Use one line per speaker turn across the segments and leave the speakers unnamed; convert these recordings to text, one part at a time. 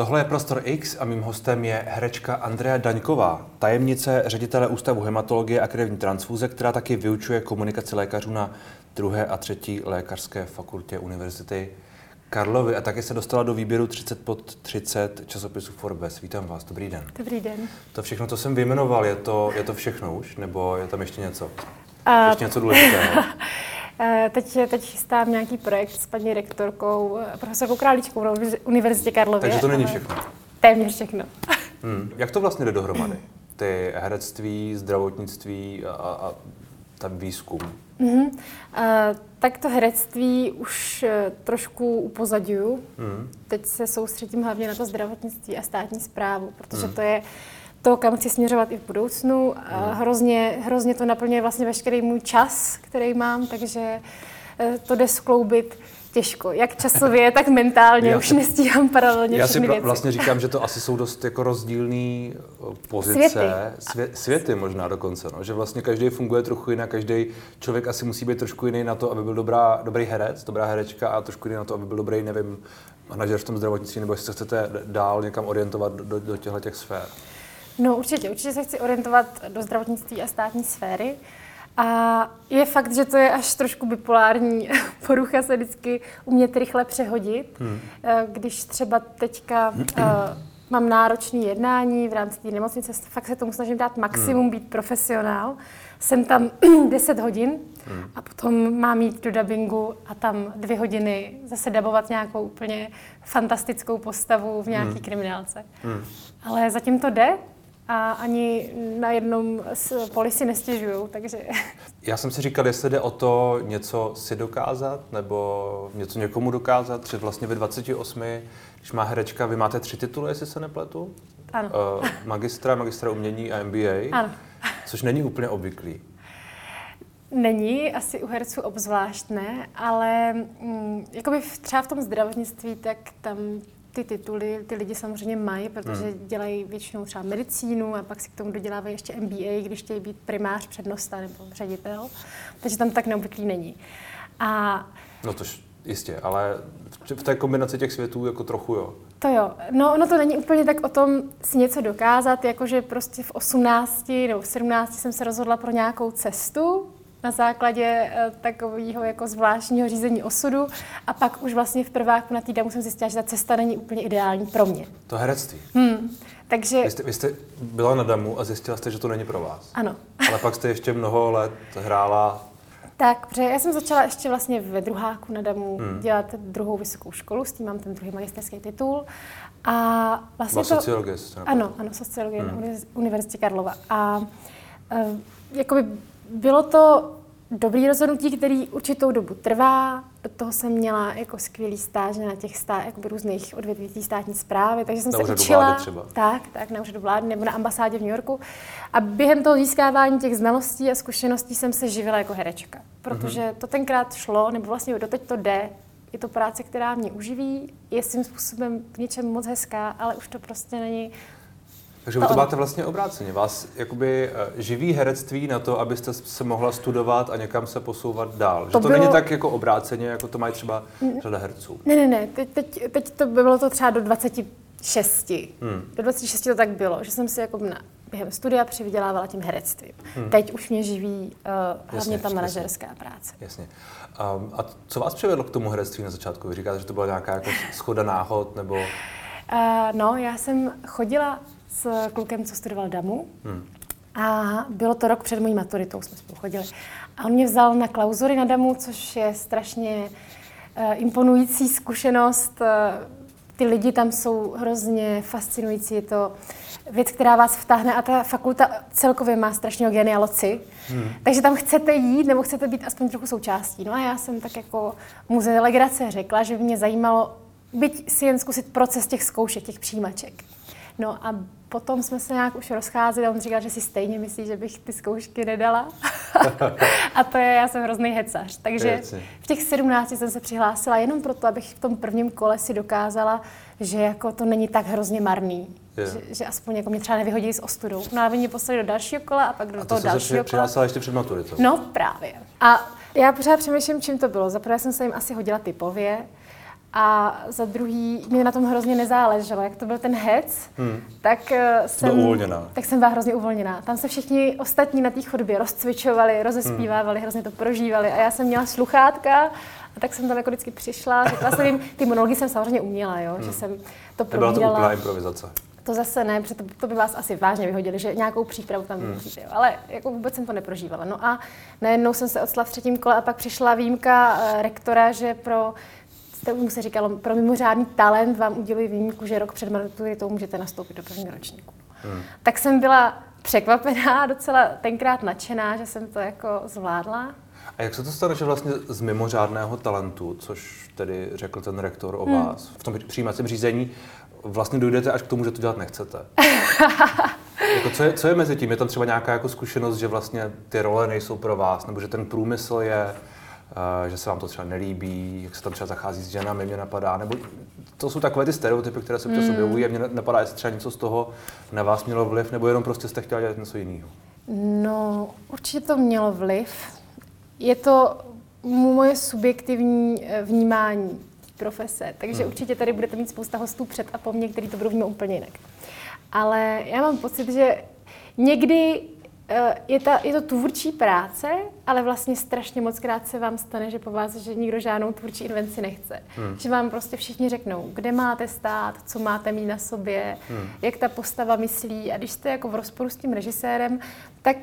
Tohle je Prostor X a mým hostem je herečka Andrea Daňková, tajemnice ředitele Ústavu hematologie a krevní transfúze, která taky vyučuje komunikaci lékařů na druhé a třetí lékařské fakultě Univerzity Karlovy a také se dostala do výběru 30 pod 30 časopisu Forbes. Vítám vás, dobrý den.
Dobrý den.
To všechno, co jsem vyjmenoval, je to, je to všechno už, nebo je tam ještě něco? A... Ještě něco důležitého?
Eh, teď, teď chystám nějaký projekt s paní rektorkou, eh, profesorkou Králíčkou na Univerzitě Karlovy.
Takže to není všechno?
Téměř všechno.
Hmm. Jak to vlastně jde dohromady? Ty herectví, zdravotnictví a, a ten výzkum? Mm-hmm. Uh,
tak to herectví už uh, trošku upozadňuju. Mm. Teď se soustředím hlavně na to zdravotnictví a státní zprávu, protože mm. to je to, kam chci směřovat i v budoucnu. Mm. Hrozně, hrozně to naplňuje vlastně veškerý můj čas, který mám, takže uh, to jde skloubit těžko. Jak časově, tak mentálně. Já Už nestíhám paralelně
Já si
věci.
vlastně říkám, že to asi jsou dost jako rozdílný eh, pozice. Světy. Svě, světy možná dokonce. No. Že vlastně každý funguje trochu jinak, každý člověk asi musí být trošku jiný na to, aby byl dobrá, dobrý herec, dobrá herečka a trošku jiný na to, aby byl dobrý, nevím, manažer v tom zdravotnictví, nebo jestli se chcete dál někam orientovat do, do, do těchto těch sfér.
No určitě, určitě se chci orientovat do zdravotnictví a státní sféry. A je fakt, že to je až trošku bipolární porucha se vždycky umět rychle přehodit. Hmm. Eh, když třeba teďka uh, mám náročné jednání v rámci té nemocnice, fakt se tomu snažím dát maximum, hmm. být profesionál. Jsem tam 10 hodin hmm. a potom mám jít do dubbingu a tam dvě hodiny zase dabovat nějakou úplně fantastickou postavu v nějaký hmm. kriminálce. Hmm. Ale zatím to jde a ani na jednom poli si nestěžují, takže...
Já jsem si říkal, jestli jde o to něco si dokázat, nebo něco někomu dokázat, že vlastně ve 28, když má herečka, vy máte tři tituly, jestli se nepletu?
Ano.
Uh, magistra, magistra umění a MBA.
Ano.
Což není úplně obvyklý.
Není, asi u herců obzvlášť ne, ale mm, jakoby třeba v tom zdravotnictví, tak tam ty tituly ty lidi samozřejmě mají, protože hmm. dělají většinou třeba medicínu a pak si k tomu dodělávají ještě MBA, když chtějí být primář, přednosta nebo ředitel. Takže tam tak neobvyklý není. A...
No to jistě, ale v té kombinaci těch světů jako trochu jo.
To jo. No ono to není úplně tak o tom si něco dokázat, jakože prostě v 18 nebo v 17 jsem se rozhodla pro nějakou cestu, na základě eh, takového jako zvláštního řízení osudu a pak už vlastně v prváku na týdnu jsem zjistila, že ta cesta není úplně ideální pro mě.
To herectví.
Hmm. Takže...
Vy jste, vy jste byla na Damu a zjistila jste, že to není pro vás.
Ano.
Ale pak jste ještě mnoho let hrála
tak, protože já jsem začala ještě vlastně ve druháku na DAMu hmm. dělat druhou vysokou školu, s tím mám ten druhý magisterský titul. A vlastně
to... sociologie.
Ano, ano, sociologie hmm. na Univerzitě Karlova. A uh, jakoby bylo to dobrý rozhodnutí, který určitou dobu trvá. Do toho jsem měla jako skvělý stáž na těch stá, jakoby různých odvětví státní zprávy, takže jsem
na
se učila.
Vlády třeba.
Tak, tak, na úřadu vlády nebo na ambasádě v New Yorku. A během toho získávání těch znalostí a zkušeností jsem se živila jako herečka. Protože mm-hmm. to tenkrát šlo, nebo vlastně doteď to jde. Je to práce, která mě uživí, je svým způsobem v něčem moc hezká, ale už to prostě není
takže vy to máte vlastně obráceně. Vás jakoby eh, živí herectví na to, abyste se mohla studovat a někam se posouvat dál. To že to bylo... není tak jako obráceně, jako to mají třeba řada herců.
Ne, ne, ne. Teď, teď, teď to by bylo to třeba do 26. Hmm. Do 26 to tak bylo, že jsem si jako na, během studia přivydělávala tím herectvím. Hmm. Teď už mě živí uh, hlavně jasně, ta manažerská jasně. práce.
Jasně. Um, a co vás přivedlo k tomu herectví na začátku? Vy říkáte, že to byla nějaká jako schoda náhod, nebo... Uh,
no, já jsem chodila s klukem, co studoval DAMu. Hmm. A bylo to rok před mojí maturitou, jsme spolu chodili. A on mě vzal na klauzury na DAMu, což je strašně uh, imponující zkušenost. Uh, ty lidi tam jsou hrozně fascinující. Je to věc, která vás vtáhne a ta fakulta celkově má strašného genialoci. Hmm. Takže tam chcete jít nebo chcete být aspoň trochu součástí. No a já jsem tak jako muze legrace řekla, že by mě zajímalo byť si jen zkusit proces těch zkoušek, těch přijímaček. No a potom jsme se nějak už rozcházeli a on říkal, že si stejně myslí, že bych ty zkoušky nedala. a to je, já jsem hrozný hecař. Takže v těch 17 jsem se přihlásila jenom proto, abych v tom prvním kole si dokázala, že jako to není tak hrozně marný. Že, že, aspoň jako mě třeba nevyhodí s ostudou. No a mě poslali do dalšího kola a pak do
a
to toho dalšího kola.
přihlásila ještě před maturitou.
No právě. A já pořád přemýšlím, čím to bylo. Zaprvé jsem se jim asi hodila typově, A za druhý, mě na tom hrozně nezáleželo. Jak to byl ten hec, hmm. tak eh, jsem,
uvolněná.
tak jsem byla hrozně uvolněná. Tam se všichni ostatní na té chodbě rozcvičovali, rozespívávali, hmm. hrozně to prožívali. A já jsem měla sluchátka a tak jsem tam jako vždycky přišla, řekla jsem jim, ty monology jsem samozřejmě uměla, jo, hmm. že jsem to
provídala. Nebyla to úplná improvizace.
To zase ne, protože to, to by vás asi vážně vyhodili, že nějakou přípravu tam hmm. musíte, jo. ale jako vůbec jsem to neprožívala. No a najednou jsem se odstala v třetím kole a pak přišla výjimka uh, rektora, že pro mu se říkalo, pro mimořádný talent vám udělují výjimku, že rok před maturitou můžete nastoupit do prvního ročníku. Hmm. Tak jsem byla překvapená, docela tenkrát nadšená, že jsem to jako zvládla.
A jak se to stane, že vlastně z mimořádného talentu, což tedy řekl ten rektor o hmm. vás, v tom přijímacím řízení, vlastně dojdete až k tomu, že to dělat nechcete? jako co, je, co je mezi tím? Je tam třeba nějaká jako zkušenost, že vlastně ty role nejsou pro vás, nebo že ten průmysl je že se vám to třeba nelíbí, jak se tam třeba zachází s ženami, mě napadá, nebo to jsou takové ty stereotypy, které se občas mm. objevují a mě napadá, jestli třeba něco z toho na vás mělo vliv, nebo jenom prostě jste chtěla dělat něco jiného.
No, určitě to mělo vliv. Je to moje subjektivní eh, vnímání profese, takže mm. určitě tady budete mít spousta hostů před a po mně, který to budou vnímat úplně jinak. Ale já mám pocit, že někdy Eh, je, ta, je to tvůrčí práce, ale vlastně strašně moc krát se vám stane, že po vás, že nikdo žádnou tvůrčí invenci nechce. Hmm. Že vám prostě všichni řeknou, kde máte stát, co máte mít na sobě, hmm. jak ta postava myslí. A když jste jako v rozporu s tím režisérem, tak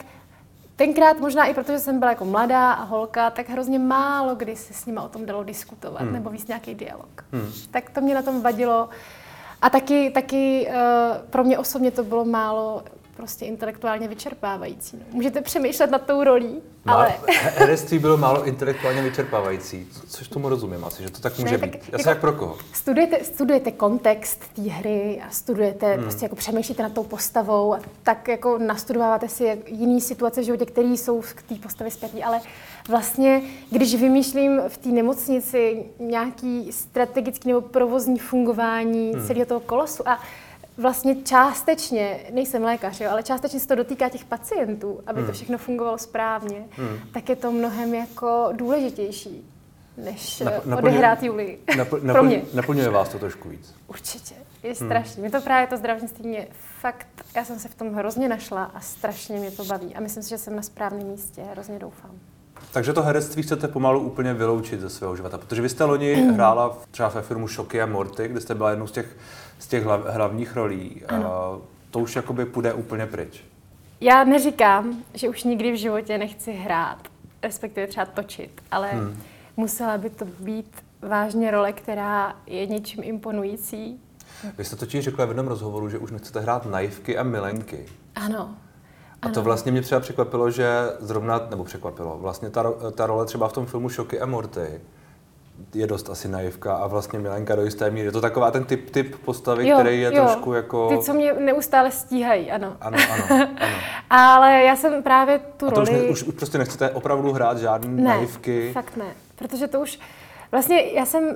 tenkrát možná i protože jsem byla jako mladá a holka, tak hrozně málo kdy se s nima o tom dalo diskutovat hmm. nebo víc nějaký dialog. Hmm. Tak to mě na tom vadilo. A taky, taky uh, pro mě osobně to bylo málo prostě intelektuálně vyčerpávající. No. Můžete přemýšlet nad tou rolí, Má, ale...
Herectví bylo málo intelektuálně vyčerpávající, což tomu rozumím asi, že to tak může ne, být. Tak jako, jak pro koho?
Studujete, studujete kontext té hry a studujete, hmm. prostě jako přemýšlíte nad tou postavou a tak jako nastudováváte si jiný situace v životě, které jsou k té postavě zpětní, ale vlastně, když vymýšlím v té nemocnici nějaký strategický nebo provozní fungování hmm. celého toho kolosu a vlastně částečně, nejsem lékař, jo, ale částečně se to dotýká těch pacientů, aby hmm. to všechno fungovalo správně, hmm. tak je to mnohem jako důležitější, než Nap, naplňuje, odehrát Julii. Napl,
Pro mě. Naplňuje vás to trošku víc.
Určitě. Je hmm. strašně. Hmm. Mě to právě to zdravotnictví mě fakt, já jsem se v tom hrozně našla a strašně mě to baví. A myslím si, že jsem na správném místě. Hrozně doufám.
Takže to herectví chcete pomalu úplně vyloučit ze svého života, protože vy jste loni mm. hrála třeba ve filmu Šoky a Morty, kde jste byla jednou z těch, z těch hlav, hlavních rolí. A to už jakoby půjde úplně pryč.
Já neříkám, že už nikdy v životě nechci hrát, respektive třeba točit, ale hmm. musela by to být vážně role, která je něčím imponující.
Vy jste totiž řekla v jednom rozhovoru, že už nechcete hrát naivky a milenky.
Ano.
A to vlastně mě třeba překvapilo, že zrovna, nebo překvapilo, vlastně ta, ta role třeba v tom filmu Šoky a Morty je dost asi naivka a vlastně Milenka do jisté míry. Je to taková ten typ, typ postavy, jo, který je jo. trošku jako...
Ty, co mě neustále stíhají, ano.
Ano, ano, ano.
Ale já jsem právě tu
a to
roli...
Už, ne, už, už prostě nechcete opravdu hrát žádné
ne,
naivky?
fakt ne. Protože to už... Vlastně já jsem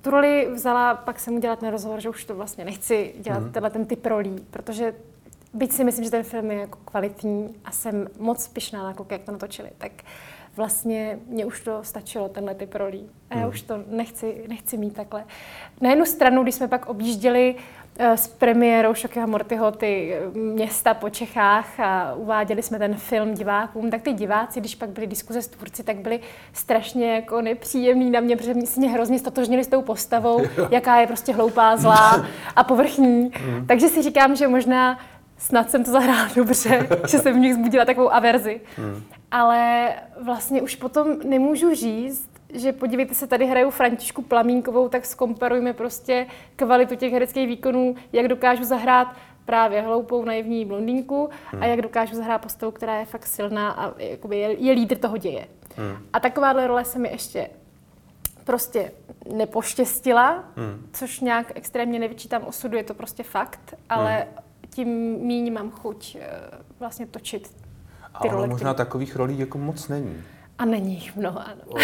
tu roli vzala, pak jsem udělat na rozhovor, že už to vlastně nechci dělat mm. tenhle ten typ rolí, protože byť si myslím, že ten film je jako kvalitní a jsem moc pišná na kluky, jak to natočili, tak vlastně mě už to stačilo, tenhle typ rolí. A já hmm. už to nechci, nechci mít takhle. Na jednu stranu, když jsme pak objížděli uh, s premiérou Šokyho Mortyho ty eh, města po Čechách a uváděli jsme ten film divákům, tak ty diváci, když pak byly diskuze s tvůrci, tak byli strašně jako nepříjemní na mě, protože mě se mě hrozně stotožnili s tou postavou, jaká je prostě hloupá, zlá a povrchní. Hmm. Takže si říkám, že možná snad jsem to zahrála dobře, že jsem v nich zbudila takovou averzi. Hmm. Ale vlastně už potom nemůžu říct, že podívejte se, tady hraju Františku Plamínkovou, tak zkomparujme prostě kvalitu těch hereckých výkonů, jak dokážu zahrát právě hloupou naivní blondýnku hmm. a jak dokážu zahrát postavu, která je fakt silná a jakoby je, je lídr toho děje. Hmm. A takováhle role se mi ještě prostě nepoštěstila, hmm. což nějak extrémně nevyčítám osudu, je to prostě fakt, ale hmm tím míň mám chuť eh, vlastně točit ty
A
role,
možná takových rolí jako moc není.
A není jich mnoho, ano.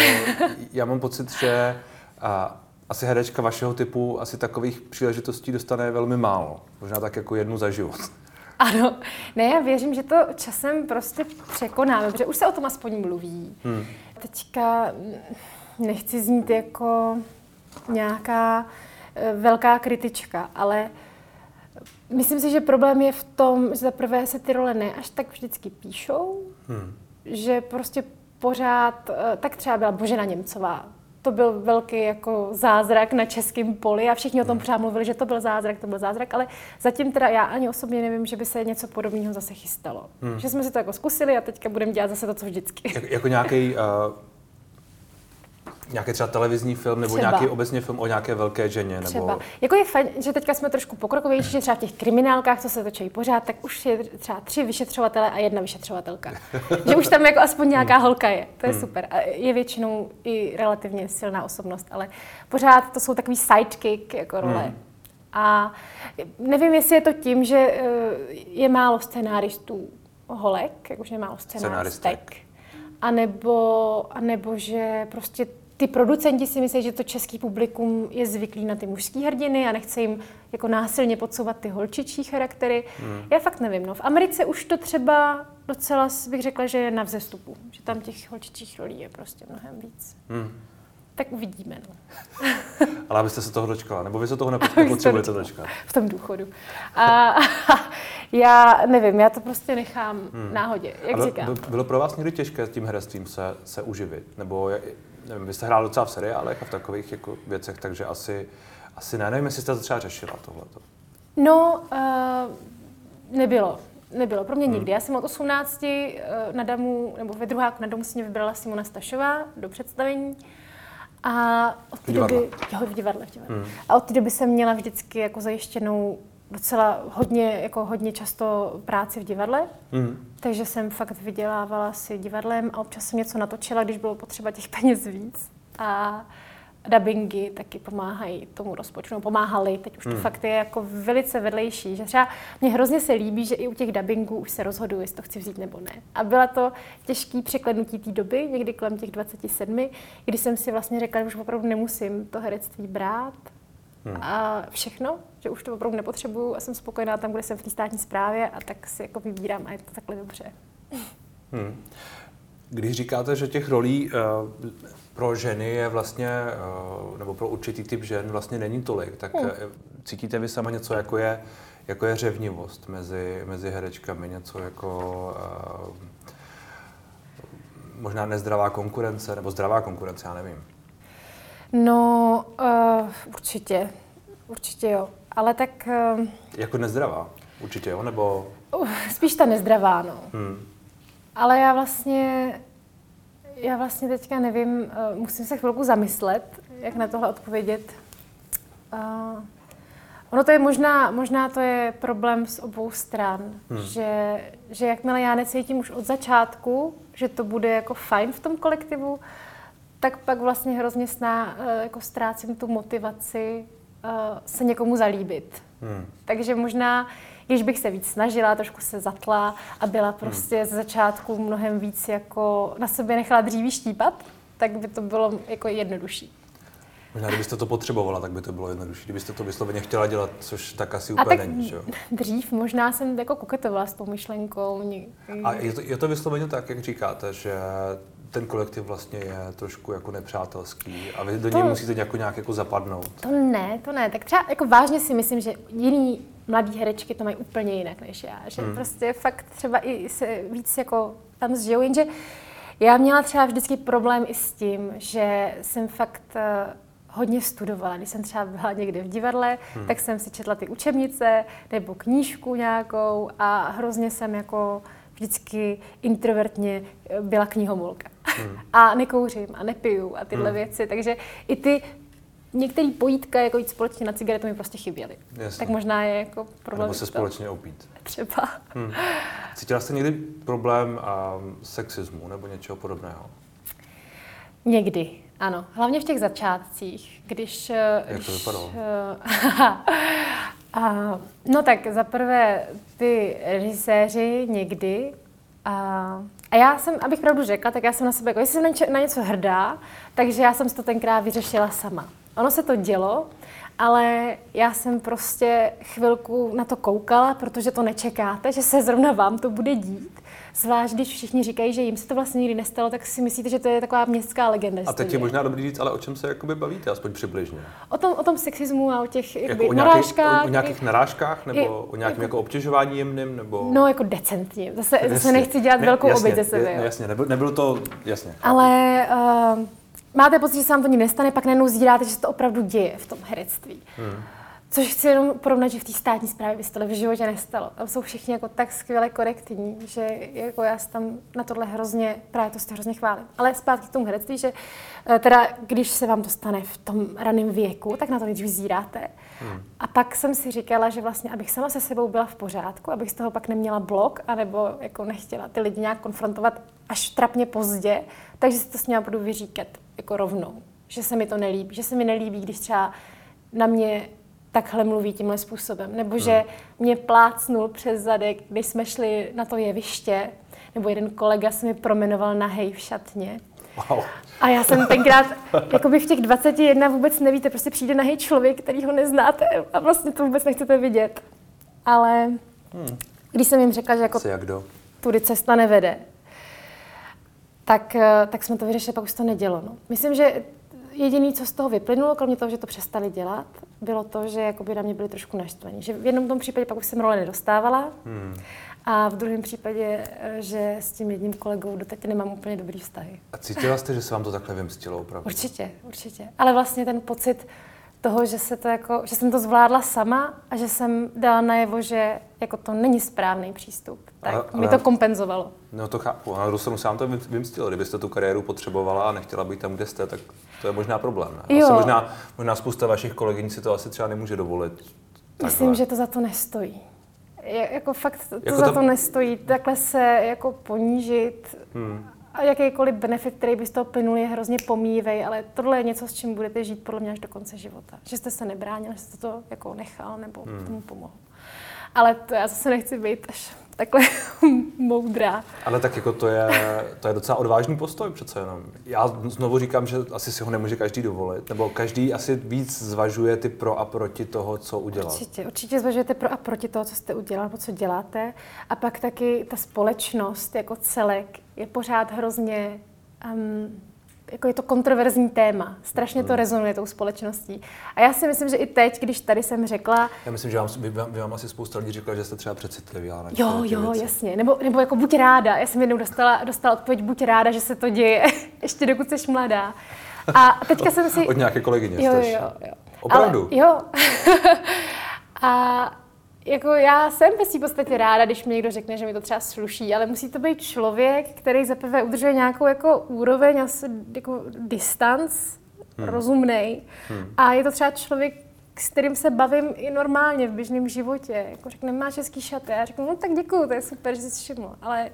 Já mám pocit, že a, asi herečka vašeho typu asi takových příležitostí dostane velmi málo. Možná tak jako jednu za život.
Ano, ne, já věřím, že to časem prostě překonáme, protože už se o tom aspoň mluví. Hmm. Teďka nechci znít jako nějaká eh, velká kritička, ale myslím si, že problém je v tom, že za prvé se ty role ne až tak vždycky píšou, hmm. že prostě pořád, eh, tak třeba byla Božena Němcová, to byl velký jako zázrak na českém poli a všichni o tom hmm. pořád mluvili, že to byl zázrak, to byl zázrak, ale zatím teda já ani osobně nevím, že by se něco podobného zase chystalo. Hmm. Že jsme si to jako zkusili a teďka budeme dělat zase to, co vždycky.
Jak, jako nějaký uh Nějaký třeba televizní film nebo třeba. nějaký obecně film o nějaké velké ženě? Nebo...
Třeba. Jako je fajn, že teďka jsme trošku pokrokovější, že třeba v těch kriminálkách, co se točí pořád, tak už je třeba tři vyšetřovatele a jedna vyšetřovatelka. že už tam jako aspoň nějaká hmm. holka je. To je hmm. super. A je většinou i relativně silná osobnost, ale pořád to jsou takový sidekick jako role. Hmm. A nevím, jestli je to tím, že eh, je málo scénáristů holek, jakože je málo scénáristek. Nebo, a nebo že prostě ty producenti si myslí, že to český publikum je zvyklý na ty mužské hrdiny a nechce jim jako násilně podsouvat ty holčičí charaktery. Hmm. Já fakt nevím. No. V Americe už to třeba docela bych řekla, že je na vzestupu. Že tam těch holčičích rolí je prostě mnohem víc. Hmm. Tak uvidíme. No.
Ale abyste se toho dočkala, nebo vy se toho nepotřebujete dočkat?
V tom důchodu. A, já nevím, já to prostě nechám hmm. náhodě, jak
bylo,
říkám.
Bylo pro vás někdy těžké s tím herectvím se, se uživit? Nebo nevím, vy jste hrál docela v seriálech a v takových jako věcech, takže asi, asi ne. Nevím, jestli jste to třeba řešila tohleto.
No, uh, nebylo. Nebylo, pro mě hmm. nikdy. Já jsem od 18 uh, na damu, nebo ve druháku na damu si mě vybrala Simona Stašová do představení. A od té doby, jo, v divadle, v divadle. Hmm. A od té doby jsem měla vždycky jako zajištěnou docela hodně, jako hodně často práci v divadle, mm. takže jsem fakt vydělávala si divadlem a občas jsem něco natočila, když bylo potřeba těch peněz víc. A dubbingy taky pomáhají tomu rozpočtu, no pomáhali, teď už to mm. fakt je jako velice vedlejší, že třeba mě hrozně se líbí, že i u těch dubbingů už se rozhoduji, jestli to chci vzít nebo ne. A byla to těžký překlenutí té doby, někdy kolem těch 27, kdy jsem si vlastně řekla, že už opravdu nemusím to herectví brát, hmm. a všechno, že už to opravdu nepotřebuju a jsem spokojená tam, kde jsem v té státní správě a tak si jako vybírám a je to takhle dobře. Hmm.
Když říkáte, že těch rolí uh, pro ženy je vlastně, uh, nebo pro určitý typ žen vlastně není tolik, tak hmm. cítíte vy sama něco, jako je, jako je řevnivost mezi, mezi herečkami, něco jako uh, možná nezdravá konkurence, nebo zdravá konkurence, já nevím.
No, uh, určitě. Určitě jo. Ale tak... Uh,
jako nezdravá? Určitě jo, nebo...
Uh, spíš ta nezdravá, no. Hmm. Ale já vlastně... Já vlastně teďka nevím, uh, musím se chvilku zamyslet, jak na tohle odpovědět. Uh, ono to je možná, možná to je problém z obou stran, hmm. že, že jakmile já necítím už od začátku, že to bude jako fajn v tom kolektivu, tak pak vlastně hrozně sná, eh, jako ztrácím tu motivaci uh, se někomu zalíbit. Hmm. Takže možná, když bych se víc snažila, trošku se zatla a byla prostě hmm. z začátku mnohem víc jako na sobě nechala dříví štípat, tak by to bylo jako jednodušší.
Možná, kdybyste to potřebovala, tak by to bylo jednodušší. Kdybyste to vysloveně chtěla dělat, což tak asi úplně tak není, že?
Dřív možná jsem jako koketovala s tou myšlenkou.
A je to, je to vysloveně tak, jak říkáte, že ten kolektiv vlastně je trošku jako nepřátelský a vy do něj musíte jako nějak jako zapadnout.
To ne, to ne. Tak třeba jako vážně si myslím, že jiný mladý herečky to mají úplně jinak než já. Že hmm. prostě fakt třeba i se víc jako tam zžijou, jenže já měla třeba vždycky problém i s tím, že jsem fakt uh, hodně studovala. Když jsem třeba byla někde v divadle, hmm. tak jsem si četla ty učebnice nebo knížku nějakou a hrozně jsem jako vždycky introvertně eh, byla knihomolka. Hmm. A nekouřím a nepiju a tyhle hmm. věci. Takže i ty některé pojítka, jako jít společně na cigaretu, mi prostě chyběly. Jasně. Tak možná je jako problém.
Nebo se společně opít.
Třeba. Hmm.
Cítila jste někdy problém a sexismu nebo něčeho podobného?
Někdy, ano. Hlavně v těch začátcích, když...
Eh, Jak když, to vypadalo?
A, no tak za prvé ty režiséři někdy a, a já jsem, abych pravdu řekla, tak já jsem na sebe, jako, jestli jsem na něco hrdá, takže já jsem si to tenkrát vyřešila sama. Ono se to dělo ale já jsem prostě chvilku na to koukala, protože to nečekáte, že se zrovna vám to bude dít. Zvlášť, když všichni říkají, že jim se to vlastně nikdy nestalo, tak si myslíte, že to je taková městská legenda.
A teď je možná dobrý říct, ale o čem se jakoby bavíte, aspoň přibližně?
O tom, o tom sexismu a o těch
jako o nějakých, narážkách. O, o nějakých narážkách, nebo i, o nějakém jako, jako obtěžování jemným, nebo...
No, jako decentně. Zase, jasně. zase nechci dělat ne, velkou oběť ze sebe.
Jo. Jasně, nebylo, nebylo to, jasně.
Ale uh, máte pocit, že se vám to nikdy nestane, pak najednou zíráte, že se to opravdu děje v tom herectví. Hmm. Což chci jenom porovnat, že v té státní správě by se to v životě nestalo. Tam jsou všichni jako tak skvěle korektní, že jako já se tam na tohle hrozně, právě to se hrozně chválím. Ale zpátky k tomu herectví, že eh, teda když se vám to stane v tom raném věku, tak na to nejdřív zíráte. Hmm. A pak jsem si říkala, že vlastně, abych sama se sebou byla v pořádku, abych z toho pak neměla blok, anebo jako nechtěla ty lidi nějak konfrontovat až trapně pozdě, takže si to s ním budu vyříkat jako rovnou. Že se mi to nelíbí. Že se mi nelíbí, když třeba na mě takhle mluví tímhle způsobem. Nebo že hmm. mě plácnul přes zadek, když jsme šli na to jeviště, nebo jeden kolega se mi promenoval na hej v šatně. Wow. A já jsem tenkrát, jako by v těch 21 vůbec nevíte, prostě přijde nahý člověk, který ho neznáte a vlastně to vůbec nechcete vidět. Ale hmm. když jsem jim řekla, že jako
jak
tudy cesta nevede, tak, eh, tak jsme to vyřešili, pak už to nedělo. No. Myslím, že jediné, co z toho vyplynulo, kromě toho, že to přestali dělat, bylo to, že jakoby na mě byli trošku naštvaní. Že v jednom tom případě pak už jsem role nedostávala hmm. a v druhém případě, eh, že s tím jedním kolegou doteď nemám úplně dobrý vztahy.
A cítila jste, že se vám to takhle vymstilo opravdu?
Určitě, určitě. Ale vlastně ten pocit toho, že, se to jako, že jsem to zvládla sama a že jsem dala najevo, že jako to není správný přístup, tak ale, mi to kompenzovalo.
No to chápu, ale Rusenu se vám to vymstilo. Kdybyste tu kariéru potřebovala a nechtěla být tam, kde jste, tak to je možná problém. Ne? Asi možná, možná spousta vašich kolegyň si to asi třeba nemůže dovolit.
Takhle. Myslím, že to za to nestojí. Je, jako fakt to jako za to... to nestojí. Takhle se jako ponížit hmm. a jakýkoliv benefit, který by z toho plynul, je hrozně pomývej, ale tohle je něco, s čím budete žít podle mě až do konce života. Že jste se nebránil, že jste to jako nechal nebo hmm. tomu pomohl. Ale to já zase nechci být až takhle moudrá.
Ale tak jako to je, to je docela odvážný postoj přece jenom. Já znovu říkám, že asi si ho nemůže každý dovolit, nebo každý asi víc zvažuje ty pro a proti toho, co udělal.
Určitě, určitě zvažujete pro a proti toho, co jste udělal, nebo co děláte. A pak taky ta společnost jako celek je pořád hrozně um, jako je to kontroverzní téma. Strašně to hmm. rezonuje tou společností. A já si myslím, že i teď, když tady jsem řekla...
Já myslím, že vám, by, by vám asi spousta lidí řekla, že jste třeba přecitlivá na
Jo, jo, věci. jasně. Nebo, nebo jako buď ráda. Já jsem jednou dostala, dostala odpověď, buď ráda, že se to děje, ještě dokud jsi mladá. A teďka jsem si...
Od nějaké kolegyně
jo, jo, jo.
Opravdu?
Ale, jo. a jako já jsem ve svým podstatě ráda, když mi někdo řekne, že mi to třeba sluší, ale musí to být člověk, který zaprvé udržuje nějakou jako úroveň, asi jako distanc, hmm. rozumnej. Hmm. A je to třeba člověk, s kterým se bavím i normálně v běžném životě. Jako řekne, máš hezký šaty. Já řeknu, no tak děkuju, to je super, že jsi všiml. Ale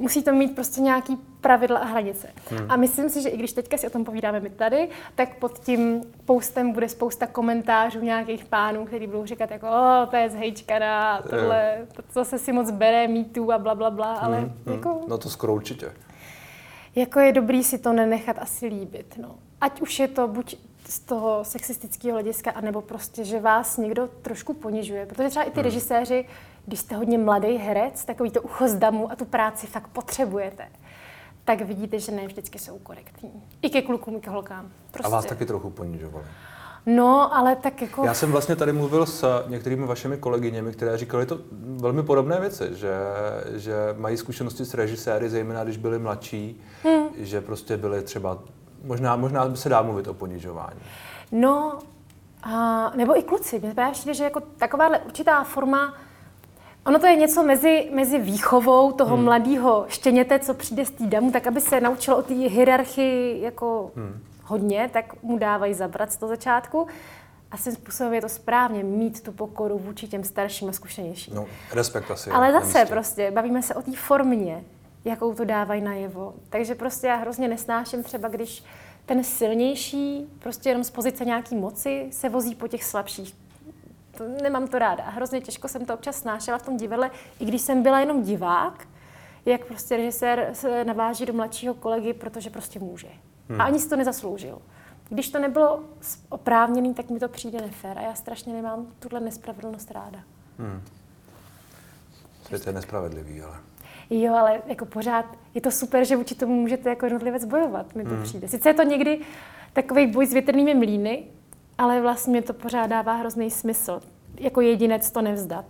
musí to mít prostě nějaký pravidla a hranice. Hmm. A myslím si, že i když teďka si o tom povídáme my tady, tak pod tím postem bude spousta komentářů nějakých pánů, kteří budou říkat jako, o, to je zhejčkaná, tohle, to, to se si moc bere, mýtů a bla, bla, bla, ale hmm, hmm. jako...
No to skoro určitě.
Jako je dobrý si to nenechat asi líbit, no. Ať už je to buď z toho sexistického hlediska, anebo prostě, že vás někdo trošku ponižuje. Protože třeba i ty hmm. režiséři když jste hodně mladý herec, takový to ucho z damu a tu práci fakt potřebujete, tak vidíte, že ne vždycky jsou korektní. I ke klukům, i ke holkám.
Prostě. A vás taky trochu ponižovali.
No, ale tak jako...
Já jsem vlastně tady mluvil s některými vašimi kolegyněmi, které říkali to velmi podobné věci, že, že mají zkušenosti s režiséry, zejména když byli mladší, hmm. že prostě byli třeba, možná, možná se dá mluvit o ponižování.
No, a, nebo i kluci. Mně přijde, že jako takováhle určitá forma Ono to je něco mezi, mezi výchovou toho hmm. mladého štěněte, co přijde z té damu, tak aby se naučilo o té hierarchii jako hmm. hodně, tak mu dávají zabrat z toho začátku. A svým způsobem je to správně mít tu pokoru vůči těm starším a zkušenějším.
No, respekt asi.
Ale zase nemyslím. prostě, bavíme se o té formě, jakou to dávají najevo. Takže prostě já hrozně nesnáším třeba, když ten silnější, prostě jenom z pozice nějaký moci, se vozí po těch slabších to, nemám to ráda. Hrozně těžko jsem to občas snášela v tom divadle, i když jsem byla jenom divák, jak prostě režisér se naváží do mladšího kolegy, protože prostě může. Hmm. A ani si to nezasloužil. Když to nebylo oprávněné, tak mi to přijde nefér a já strašně nemám tuhle nespravedlnost ráda. Hmm.
To je nespravedlivý, ale...
Jo, ale jako pořád je to super, že vůči tomu můžete jako jednotlivec bojovat, mi to hmm. přijde. Sice je to někdy takový boj s větrnými mlýny, ale vlastně mi to pořád dává hrozný smysl. Jako jedinec to nevzdat.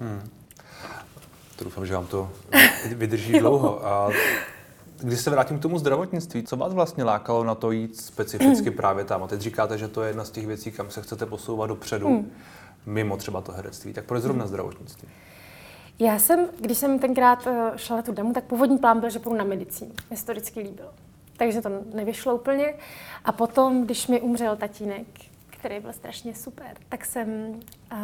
Hmm.
Doufám, že vám to vydrží dlouho. A když se vrátím k tomu zdravotnictví, co vás vlastně lákalo na to jít specificky mm. právě tam? A teď říkáte, že to je jedna z těch věcí, kam se chcete posouvat dopředu, mm. mimo třeba to herectví. Tak proč zrovna mm. zdravotnictví?
Já jsem, když jsem tenkrát eh, šla na tu damu, tak původní plán byl, že půjdu na medicínu. Mně se to vždycky líbilo. Takže to nevyšlo úplně. A potom, když mi umřel tatínek, který byl strašně super, tak jsem uh,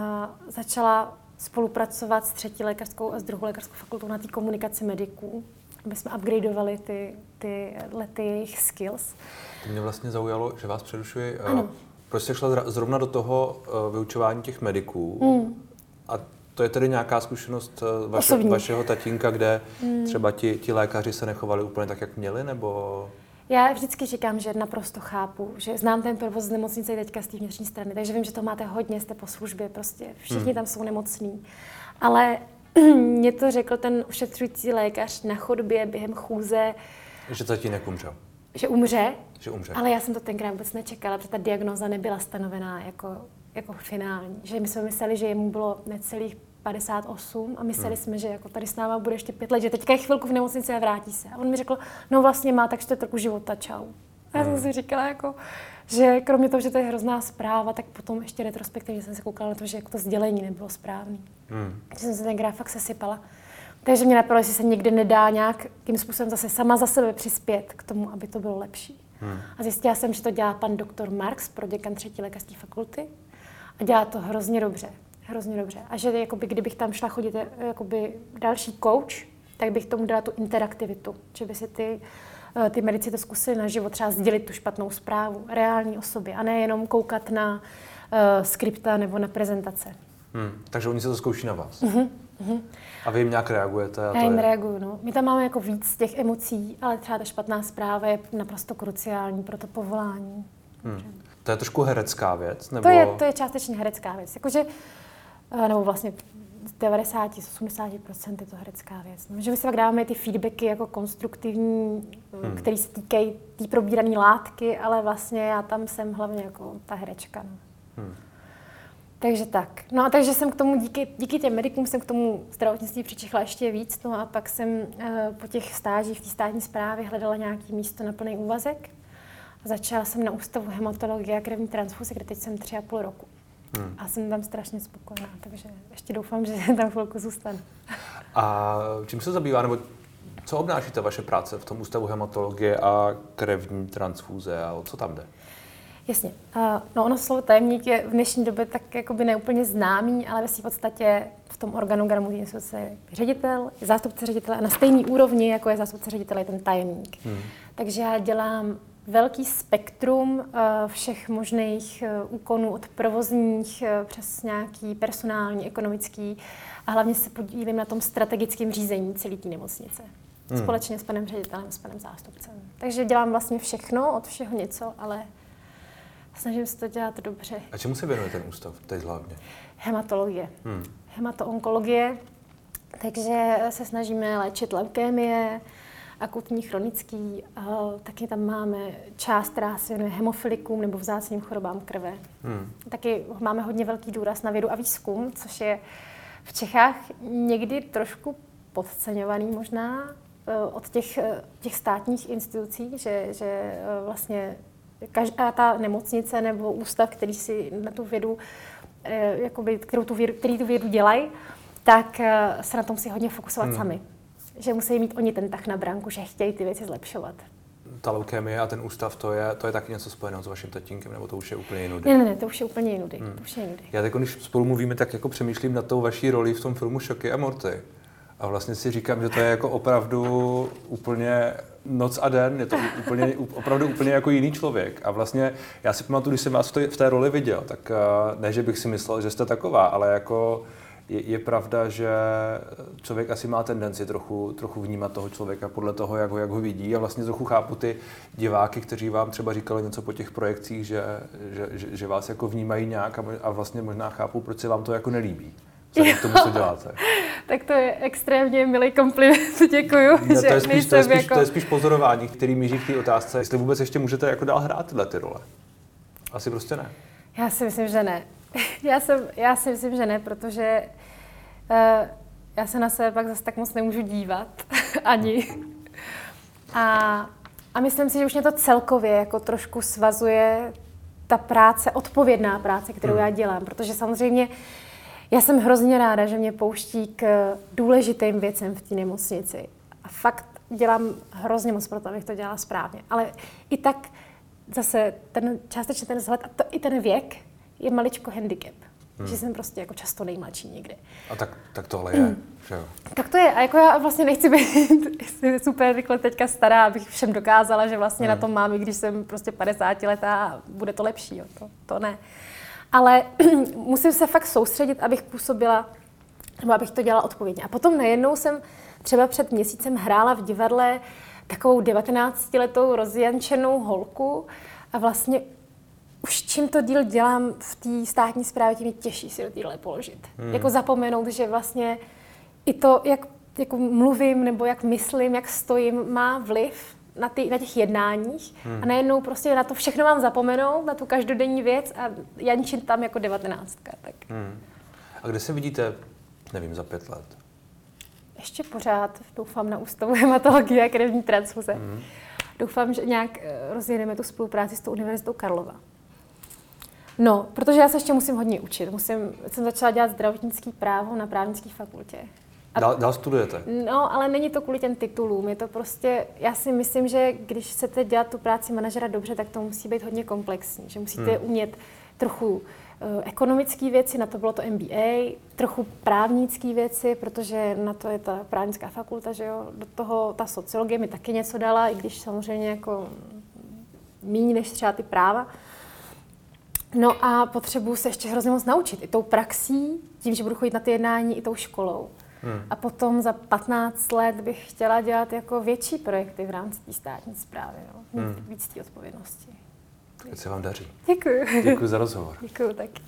začala spolupracovat s třetí lékařskou a s druhou lékařskou fakultou na té komunikaci mediků, aby jsme upgradeovali ty, ty lety jejich skills.
To mě vlastně zaujalo, že vás přerušuji. Eh, ano. Proč jste šla zrovna do toho uh, vyučování těch mediků? Mm. A to je tedy nějaká zkušenost vaše, vašeho tatínka, kde mm. třeba ti, ti lékaři se nechovali úplně tak, jak měli, nebo...
Já vždycky říkám, že naprosto chápu, že znám ten provoz z nemocnice teďka z té vnitřní strany, takže vím, že to máte hodně, jste po službě, prostě všichni hmm. tam jsou nemocní. Ale mě to řekl ten ušetřující lékař na chodbě během chůze.
Že tatínek umřel.
Že umře,
že umře.
Ale já jsem to tenkrát vůbec nečekala, protože ta diagnoza nebyla stanovená jako, jako finální. Že my jsme mysleli, že jemu bylo necelých 58 a mysleli hmm. jsme, že jako tady s náma bude ještě pět let, že teďka je chvilku v nemocnici a vrátí se. A on mi řekl, no vlastně má tak čtvrt roku života, čau. A já jsem hmm. si říkala, jako, že kromě toho, že to je hrozná zpráva, tak potom ještě retrospektivně jsem se koukala na to, že jako to sdělení nebylo správné. Hmm. Že jsem se ten graf fakt sesypala. Takže mě napadlo, jestli se někdy nedá nějakým způsobem zase sama za sebe přispět k tomu, aby to bylo lepší. Hmm. A zjistila jsem, že to dělá pan doktor Marx, pro děkan třetí lékařské fakulty. A dělá to hrozně dobře hrozně dobře. A že jakoby, kdybych tam šla chodit eh, jakoby další coach, tak bych tomu dala tu interaktivitu, že by si ty, eh, ty medici to zkusili na život třeba sdělit tu špatnou zprávu reální osobě a ne jenom koukat na uh, skripta nebo na prezentace.
Hmm, takže oni se to zkouší na vás. Uh-huh, uh-huh. A vy jim nějak reagujete?
A Já jim je... reaguju, no. My tam máme jako víc těch emocí, ale třeba ta špatná zpráva je naprosto kruciální pro to povolání. Hmm.
To je trošku herecká věc? Nebo...
To, je, to je částečně herecká věc. Jakože Eh, nebo vlastně z 90, 80% je to herecká věc. No, že my si pak dáváme ty feedbacky jako konstruktivní, eh, hmm. které se týkají té tý probírané látky, ale vlastně já tam jsem hlavně jako ta herečka. No. Hmm. Takže tak. No a takže jsem k tomu, díky, díky těm medikům jsem k tomu zdravotnictví přičichla ještě víc. No a pak jsem uh, po těch stážích v té státní správě hledala nějaký místo na plný úvazek. A začala jsem na ústavu hematologie a krevní transfuze, kde teď jsem tři a půl roku. Hmm. A jsem tam strašně spokojená, takže ještě doufám, že tam chvilku zůstanu.
A čím se zabývá, nebo co obnáší ta vaše práce v tom ústavu hematologie a krevní transfúze a o co tam jde?
Jasně. No ono slovo tajemník je v dnešní době tak jakoby neúplně známý, ale ve v podstatě v tom organogramu je ředitel, je zástupce ředitele a na stejný úrovni, jako je zástupce ředitele, je ten tajemník. Hmm. Takže já dělám velký spektrum eh, všech možných eh, úkonů od provozních eh, přes nějaký personální, ekonomický a hlavně se podílím na tom strategickém řízení celé té nemocnice. Hmm. Společně s panem ředitelem, s panem zástupcem. Takže dělám vlastně všechno, od všeho něco, ale snažím se to dělat dobře.
A čemu se věnuje ten ústav teď hlavně?
Hematologie. Hmm. Hematoonkologie. Takže se snažíme léčit leukémie, akutní, chronický. Taky tam máme část, která se věnuje hemofilikům nebo vzácným chorobám krve. Hmm. Taky máme hodně velký důraz na vědu a výzkum, což je v Čechách někdy trošku podceňovaný možná e, od těch, e, těch státních institucí, že, že vlastně každá ta nemocnice nebo ústav, který si na tu vědu, jakoby, kterou tu vědu, který tu vědu dělají, tak se na tom si hodně fokusovat hmm. sami že musí mít oni ten tah na branku, že chtějí ty věci zlepšovat.
Ta leukemie a ten ústav, to je, to je taky něco spojeného s vaším tatínkem, nebo to už je úplně jiný?
Ne, ne, ne, to už je úplně jiný. Hmm. To už je jiný.
Já tak, když spolu mluvíme, tak jako přemýšlím na tou vaší roli v tom filmu Šoky a Morty. A vlastně si říkám, že to je jako opravdu úplně noc a den, je to úplně, opravdu úplně jako jiný člověk. A vlastně já si pamatuju, když jsem vás v té, v té roli viděl, tak eh, ne, že bych si myslel, že jste taková, ale jako je, je pravda, že člověk asi má tendenci trochu, trochu vnímat toho člověka podle toho, jak ho, jak ho vidí a vlastně trochu chápu ty diváky, kteří vám třeba říkali něco po těch projekcích, že, že, že, že vás jako vnímají nějak a, a vlastně možná chápu, proč se vám to jako nelíbí. Co k tomu, co děláte.
tak to je extrémně milý kompliment, děkuju.
No, to, je spíš, to, je spíš, jako... to je spíš pozorování, který míří k té otázce, jestli vůbec ještě můžete jako dál hrát tyhle ty role. Asi prostě ne.
Já si myslím, že ne. já, jsem, já si myslím, že ne, protože uh, já se na sebe pak zase tak moc nemůžu dívat. Ani. A, a myslím si, že už mě to celkově jako trošku svazuje ta práce, odpovědná práce, kterou hmm. já dělám, protože samozřejmě já jsem hrozně ráda, že mě pouští k důležitým věcem v té nemocnici. A fakt dělám hrozně moc pro to, abych to dělala správně. Ale i tak zase ten částečně ten vzhled a to, i ten věk je maličko handicap. Hmm. Že jsem prostě jako často nejmladší někdy.
A tak, tak tohle je, hmm. že jo?
Tak to je. A jako já vlastně nechci být super rychle teďka stará, abych všem dokázala, že vlastně hmm. na tom mám, i když jsem prostě 50 letá a bude to lepší. Jo. To, to ne. Ale musím se fakt soustředit, abych působila, nebo abych to dělala odpovědně. A potom najednou jsem třeba před měsícem hrála v divadle takovou 19-letou rozjančenou holku a vlastně už čím to díl dělám v té státní správě, tím je těžší si do téhle položit. Hmm. Jako zapomenout, že vlastně i to, jak jako mluvím nebo jak myslím, jak stojím, má vliv na, ty, na těch jednáních hmm. a najednou prostě na to všechno mám zapomenout, na tu každodenní věc a jančit tam jako devatenáctka. Tak. Hmm.
A kde se vidíte, nevím, za pět let?
Ještě pořád doufám na ústavu hematologie a krevní transfuze. Hmm. Doufám, že nějak eh, rozjedeme tu spolupráci s tou univerzitou Karlova. No, protože já se ještě musím hodně učit. Musím, jsem začala dělat zdravotnický právo na právnické fakultě.
A, dál, dál studujete?
No, ale není to kvůli těm titulům. Je to prostě, já si myslím, že když chcete dělat tu práci manažera dobře, tak to musí být hodně komplexní. Že musíte hmm. umět trochu uh, ekonomické věci, na to bylo to MBA, trochu právnické věci, protože na to je ta právnická fakulta, že jo. Do toho ta sociologie mi taky něco dala, i když samozřejmě jako méně než třeba ty práva. No a potřebuju se ještě hrozně moc naučit. I tou praxí, tím, že budu chodit na ty jednání, i tou školou. Hmm. A potom za 15 let bych chtěla dělat jako větší projekty v rámci té státní zprávy. No. Mít hmm. víc té odpovědnosti.
Ať se vám daří.
Děkuji.
Děkuji za rozhovor.
Děkuji taky.